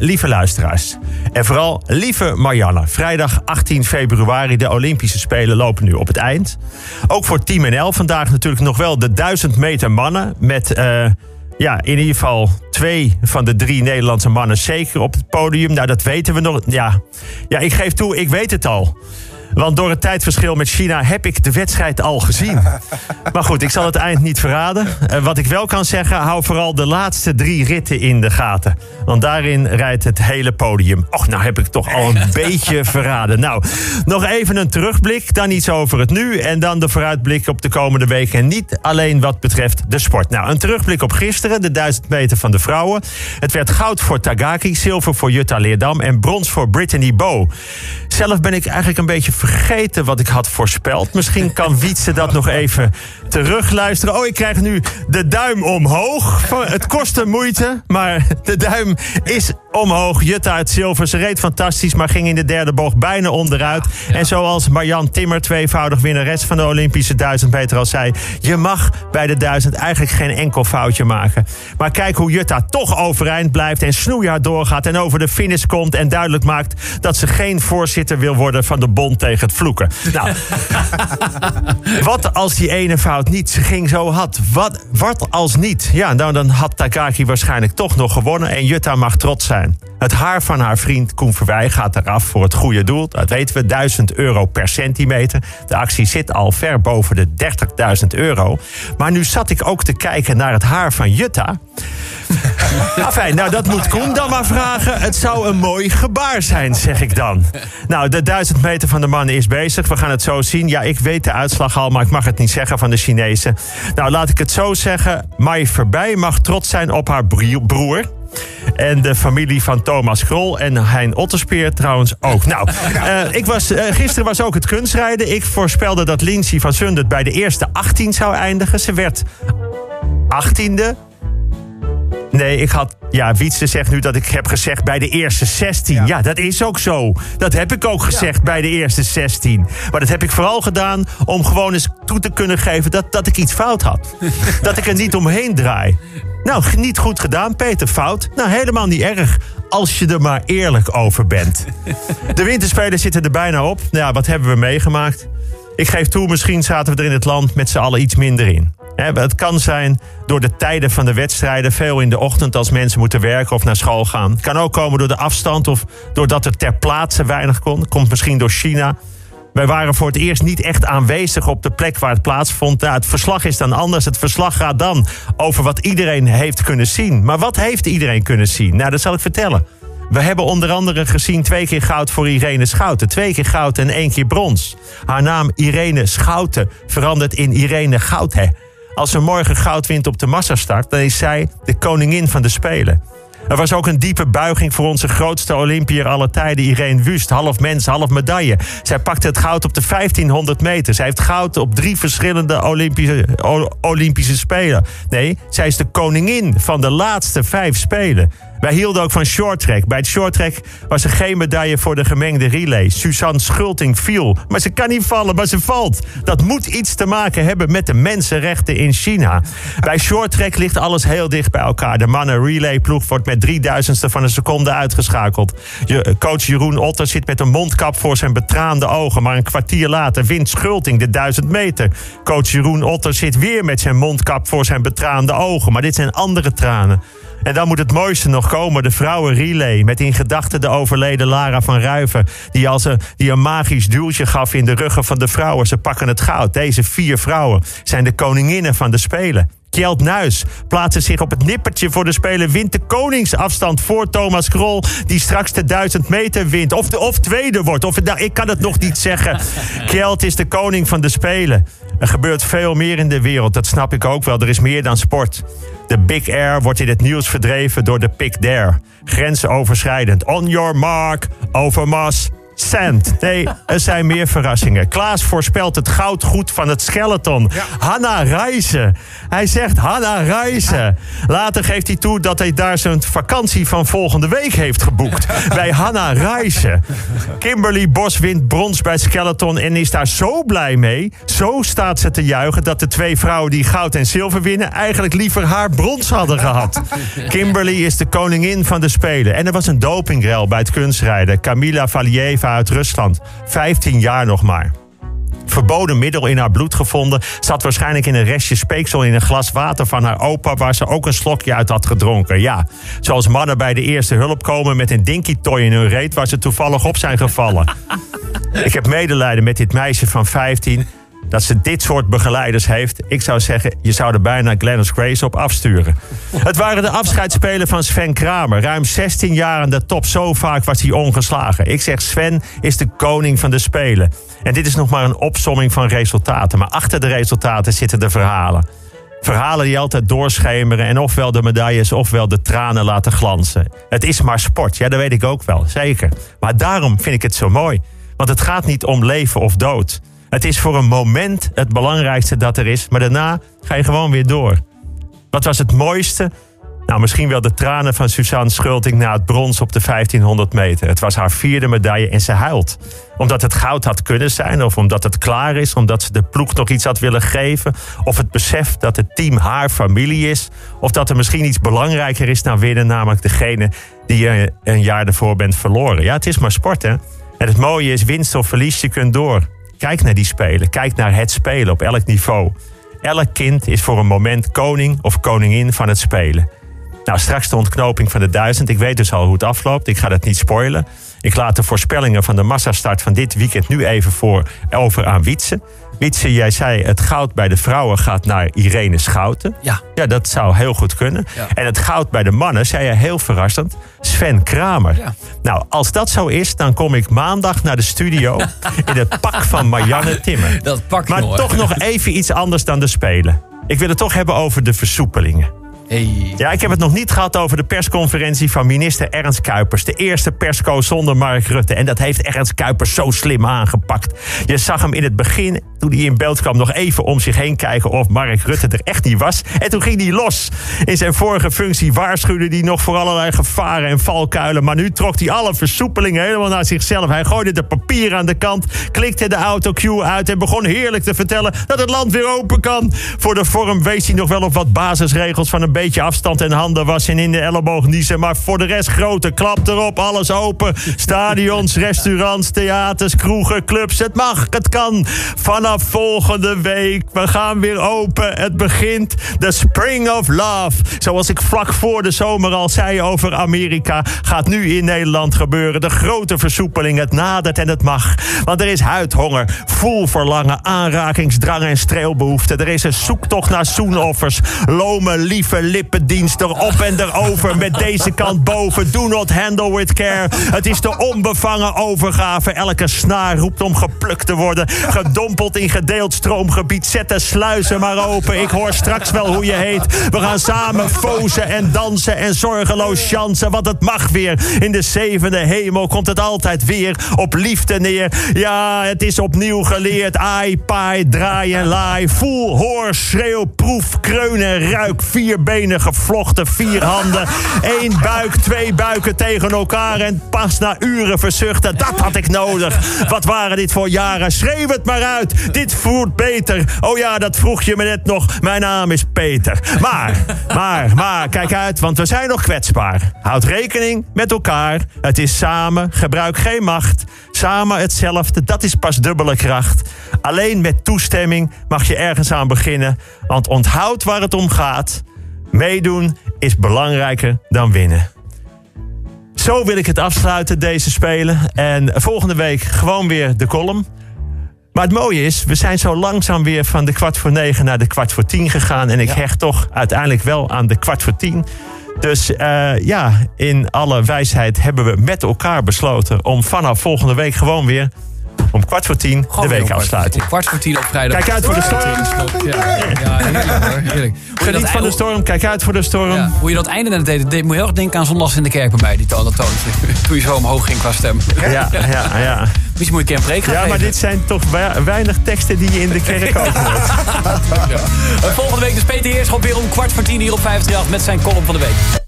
lieve luisteraars. En vooral lieve Marianne. Vrijdag 18 februari, de Olympische Spelen lopen nu op het eind. Ook voor Team NL vandaag natuurlijk nog wel de 1000 meter mannen. Met uh, ja, in ieder geval twee van de drie Nederlandse mannen zeker op het podium. Nou, dat weten we nog. Ja, ja ik geef toe, ik weet het al. Want door het tijdverschil met China heb ik de wedstrijd al gezien. Maar goed, ik zal het eind niet verraden. Uh, wat ik wel kan zeggen, hou vooral de laatste drie ritten in de gaten. Want daarin rijdt het hele podium. Och, nou heb ik toch al een beetje verraden. Nou, nog even een terugblik, dan iets over het nu... en dan de vooruitblik op de komende weken. En niet alleen wat betreft de sport. Nou, een terugblik op gisteren, de 1000 meter van de vrouwen. Het werd goud voor Tagaki, zilver voor Jutta Leerdam... en brons voor Brittany Bow. Zelf ben ik eigenlijk een beetje vergeten wat ik had voorspeld. Misschien kan Wietse dat nog even terugluisteren. Oh, ik krijg nu de duim omhoog. Het kostte moeite, maar de duim is omhoog. Jutta uit zilver. Ze reed fantastisch, maar ging in de derde bocht bijna onderuit. En zoals Marjan Timmer, tweevoudig winnares van de Olympische 1000 meter al zei... je mag bij de 1000 eigenlijk geen enkel foutje maken. Maar kijk hoe Jutta toch overeind blijft en snoeihard doorgaat... en over de finish komt en duidelijk maakt dat ze geen voorzitter wil worden van de bond tegen het vloeken. Nou, wat als die ene fout niet ging zo had? Wat, wat als niet? Ja, nou dan had Takaki waarschijnlijk toch nog gewonnen en Jutta mag trots zijn. Het haar van haar vriend Koen Verwij gaat eraf voor het goede doel. Dat weten we, 1000 euro per centimeter. De actie zit al ver boven de 30.000 euro. Maar nu zat ik ook te kijken naar het haar van Jutta. Enfin, nou dat moet Koen dan maar vragen. Het zou een mooi gebaar zijn, zeg ik dan. Nou, de 1000 meter van de mannen is bezig. We gaan het zo zien. Ja, ik weet de uitslag al, maar ik mag het niet zeggen van de Chinezen. Nou, laat ik het zo zeggen. Mai Verbij mag trots zijn op haar broer. En de familie van Thomas Krol en Hein Otterspeer trouwens ook. Nou, uh, ik was, uh, gisteren was ook het kunstrijden. Ik voorspelde dat Lindsay van Sundert bij de eerste 18 zou eindigen. Ze werd 18e. Nee, ik had. Ja, Wietse zegt nu dat ik heb gezegd bij de eerste 16. Ja, ja dat is ook zo. Dat heb ik ook gezegd ja. bij de eerste 16. Maar dat heb ik vooral gedaan om gewoon eens toe te kunnen geven dat, dat ik iets fout had. dat ik er niet omheen draai. Nou, niet goed gedaan, Peter. Fout. Nou, helemaal niet erg. Als je er maar eerlijk over bent. De winterspelen zitten er bijna op. Nou ja, wat hebben we meegemaakt? Ik geef toe, misschien zaten we er in het land met z'n allen iets minder in. Het kan zijn door de tijden van de wedstrijden, veel in de ochtend als mensen moeten werken of naar school gaan. Het kan ook komen door de afstand of doordat er ter plaatse weinig kon. Komt misschien door China. Wij waren voor het eerst niet echt aanwezig op de plek waar het plaatsvond. het verslag is dan anders. Het verslag gaat dan over wat iedereen heeft kunnen zien. Maar wat heeft iedereen kunnen zien? Nou, dat zal ik vertellen. We hebben onder andere gezien twee keer goud voor Irene Schouten. Twee keer goud en één keer brons. Haar naam Irene Schouten verandert in Irene Goudhe. Als ze morgen goud wint op de massastart, dan is zij de koningin van de Spelen. Er was ook een diepe buiging voor onze grootste Olympiër aller tijden, Irene Wust. Half mens, half medaille. Zij pakte het goud op de 1500 meter. Zij heeft goud op drie verschillende Olympische, Olympische Spelen. Nee, zij is de koningin van de laatste vijf Spelen. Wij hielden ook van shorttrack. Bij het shorttrack was er geen medaille voor de gemengde relay. Suzanne Schulting viel. Maar ze kan niet vallen, maar ze valt. Dat moet iets te maken hebben met de mensenrechten in China. Bij shorttrack ligt alles heel dicht bij elkaar. De mannen relay ploeg wordt met drieduizendste van een seconde uitgeschakeld. Je, coach Jeroen Otter zit met een mondkap voor zijn betraande ogen. Maar een kwartier later wint Schulting de 1000 meter. Coach Jeroen Otter zit weer met zijn mondkap voor zijn betraande ogen. Maar dit zijn andere tranen. En dan moet het mooiste nog komen, de vrouwenrelay. Met in gedachten de overleden Lara van Ruiven. Die, als een, die een magisch duwtje gaf in de ruggen van de vrouwen. Ze pakken het goud. Deze vier vrouwen zijn de koninginnen van de Spelen. Kjeld Nuis plaatste zich op het nippertje voor de Spelen. Wint de koningsafstand voor Thomas Krol. Die straks de 1000 meter wint. Of, de, of tweede wordt. Of, nou, ik kan het nog niet zeggen. Kjeld is de koning van de Spelen. Er gebeurt veel meer in de wereld. Dat snap ik ook wel. Er is meer dan sport. De Big Air wordt in het nieuws verdreven door de Pic Dare. Grensoverschrijdend. On your mark, overmas, sand. Nee, er zijn meer verrassingen. Klaas voorspelt het goud goed van het skeleton. Hanna Reizen. Hij zegt Hanna Reizen. Later geeft hij toe dat hij daar zijn vakantie van volgende week heeft geboekt. bij Hanna Reizen. Kimberly Bos wint brons bij skeleton en is daar zo blij mee. Zo staat ze te juichen dat de twee vrouwen die goud en zilver winnen... eigenlijk liever haar brons hadden gehad. Kimberly is de koningin van de Spelen. En er was een dopingrel bij het kunstrijden. Kamila Valieva uit Rusland. 15 jaar nog maar verboden middel in haar bloed gevonden. Zat waarschijnlijk in een restje speeksel in een glas water van haar opa... waar ze ook een slokje uit had gedronken. Ja, zoals mannen bij de eerste hulp komen met een dinky toy in hun reet... waar ze toevallig op zijn gevallen. Ik heb medelijden met dit meisje van 15 dat ze dit soort begeleiders heeft. Ik zou zeggen, je zou er bijna Glennis Grace op afsturen. Het waren de afscheidsspelen van Sven Kramer. Ruim 16 jaar aan de top. Zo vaak was hij ongeslagen. Ik zeg, Sven is de koning van de Spelen. En dit is nog maar een opsomming van resultaten. Maar achter de resultaten zitten de verhalen. Verhalen die altijd doorschemeren en ofwel de medailles ofwel de tranen laten glanzen. Het is maar sport, ja, dat weet ik ook wel, zeker. Maar daarom vind ik het zo mooi. Want het gaat niet om leven of dood. Het is voor een moment het belangrijkste dat er is, maar daarna ga je gewoon weer door. Wat was het mooiste? Nou, misschien wel de tranen van Suzanne Schulting na het brons op de 1500 meter. Het was haar vierde medaille en ze huilt. Omdat het goud had kunnen zijn, of omdat het klaar is, omdat ze de ploeg nog iets had willen geven, of het besef dat het team haar familie is, of dat er misschien iets belangrijker is dan winnen, namelijk degene die je een jaar ervoor bent verloren. Ja, het is maar sport, hè? En het mooie is, winst of verlies, je kunt door. Kijk naar die spelen. Kijk naar het spelen op elk niveau. Elk kind is voor een moment koning of koningin van het spelen. Nou, straks de ontknoping van de duizend. Ik weet dus al hoe het afloopt. Ik ga dat niet spoilen. Ik laat de voorspellingen van de massastart van dit weekend nu even voor over aan Wietse. Wietse, jij zei het goud bij de vrouwen gaat naar Irene Schouten. Ja. Ja, dat zou heel goed kunnen. Ja. En het goud bij de mannen, zei je heel verrassend, Sven Kramer. Ja. Nou, als dat zo is, dan kom ik maandag naar de studio in het pak van Marianne Timmer. Dat pak Maar nog. toch nog even iets anders dan de Spelen. Ik wil het toch hebben over de versoepelingen. Hey. Ja, ik heb het nog niet gehad over de persconferentie van minister Ernst Kuipers. De eerste persco zonder Mark Rutte. En dat heeft Ernst Kuipers zo slim aangepakt. Je zag hem in het begin, toen hij in beeld kwam, nog even om zich heen kijken of Mark Rutte er echt niet was. En toen ging hij los. In zijn vorige functie waarschuwde hij nog voor allerlei gevaren en valkuilen. Maar nu trok hij alle versoepelingen helemaal naar zichzelf. Hij gooide de papier aan de kant, klikte de autocue uit en begon heerlijk te vertellen dat het land weer open kan. Voor de vorm wees hij nog wel op wat basisregels van een beetje afstand en handen wassen en in de elleboog niezen. Maar voor de rest grote klap erop, alles open. Stadions, restaurants, theaters, kroegen, clubs. Het mag, het kan. Vanaf volgende week, we gaan weer open. Het begint de Spring of Love. Zoals ik vlak voor de zomer al zei over Amerika, gaat nu in Nederland gebeuren. De grote versoepeling, het nadert en het mag. Want er is huidhonger, voelverlangen, aanrakingsdrang en streelbehoefte. Er is een zoektocht naar zoenoffers, lome, lieve lippendienst erop en erover. Met deze kant boven, do not handle with care. Het is de onbevangen overgave. Elke snaar roept om geplukt te worden. Gedompeld in gedeeld stroomgebied. Zet de sluizen maar open. Ik hoor straks wel hoe je heet. We gaan samen fozen en dansen en zorgeloos chansen. Want het mag weer. In de zevende hemel komt het altijd weer op liefde neer. Ja, het is opnieuw geleerd. Ai, paai, draai en laai. Voel, hoor, schreeuw, proef, kreun en ruik. Vier gevlochten, vier handen. Eén buik, twee buiken tegen elkaar. En pas na uren verzuchten. Dat had ik nodig. Wat waren dit voor jaren? Schreeuw het maar uit. Dit voelt beter. Oh ja, dat vroeg je me net nog. Mijn naam is Peter. Maar, maar, maar, kijk uit, want we zijn nog kwetsbaar. Houd rekening met elkaar. Het is samen. Gebruik geen macht. Samen hetzelfde. Dat is pas dubbele kracht. Alleen met toestemming mag je ergens aan beginnen. Want onthoud waar het om gaat. Meedoen is belangrijker dan winnen. Zo wil ik het afsluiten, deze spelen. En volgende week gewoon weer de column. Maar het mooie is, we zijn zo langzaam weer van de kwart voor negen naar de kwart voor tien gegaan. En ik hecht toch uiteindelijk wel aan de kwart voor tien. Dus eh, ja, in alle wijsheid hebben we met elkaar besloten om vanaf volgende week gewoon weer om kwart voor tien Gewoon de weer om weekafsluiting. Kwart voor tien op vrijdag. Kijk uit voor de storm. Ja, ja, ja. heerlijk. Geniet van de storm, kijk uit voor de storm. Ja, hoe je dat einde net deed, deed me heel erg denken aan zondags in de kerk bij mij, die toon, dat toontje. Toen je zo omhoog ging qua stem. Ja, ja, ja. Misschien moet je een keer een preek gaan Ja, maar geven. dit zijn toch wei- weinig teksten die je in de kerk hoort. Uh, Volgende week dus Peter Heerschop weer om kwart voor tien hier op 538 met zijn column van de week.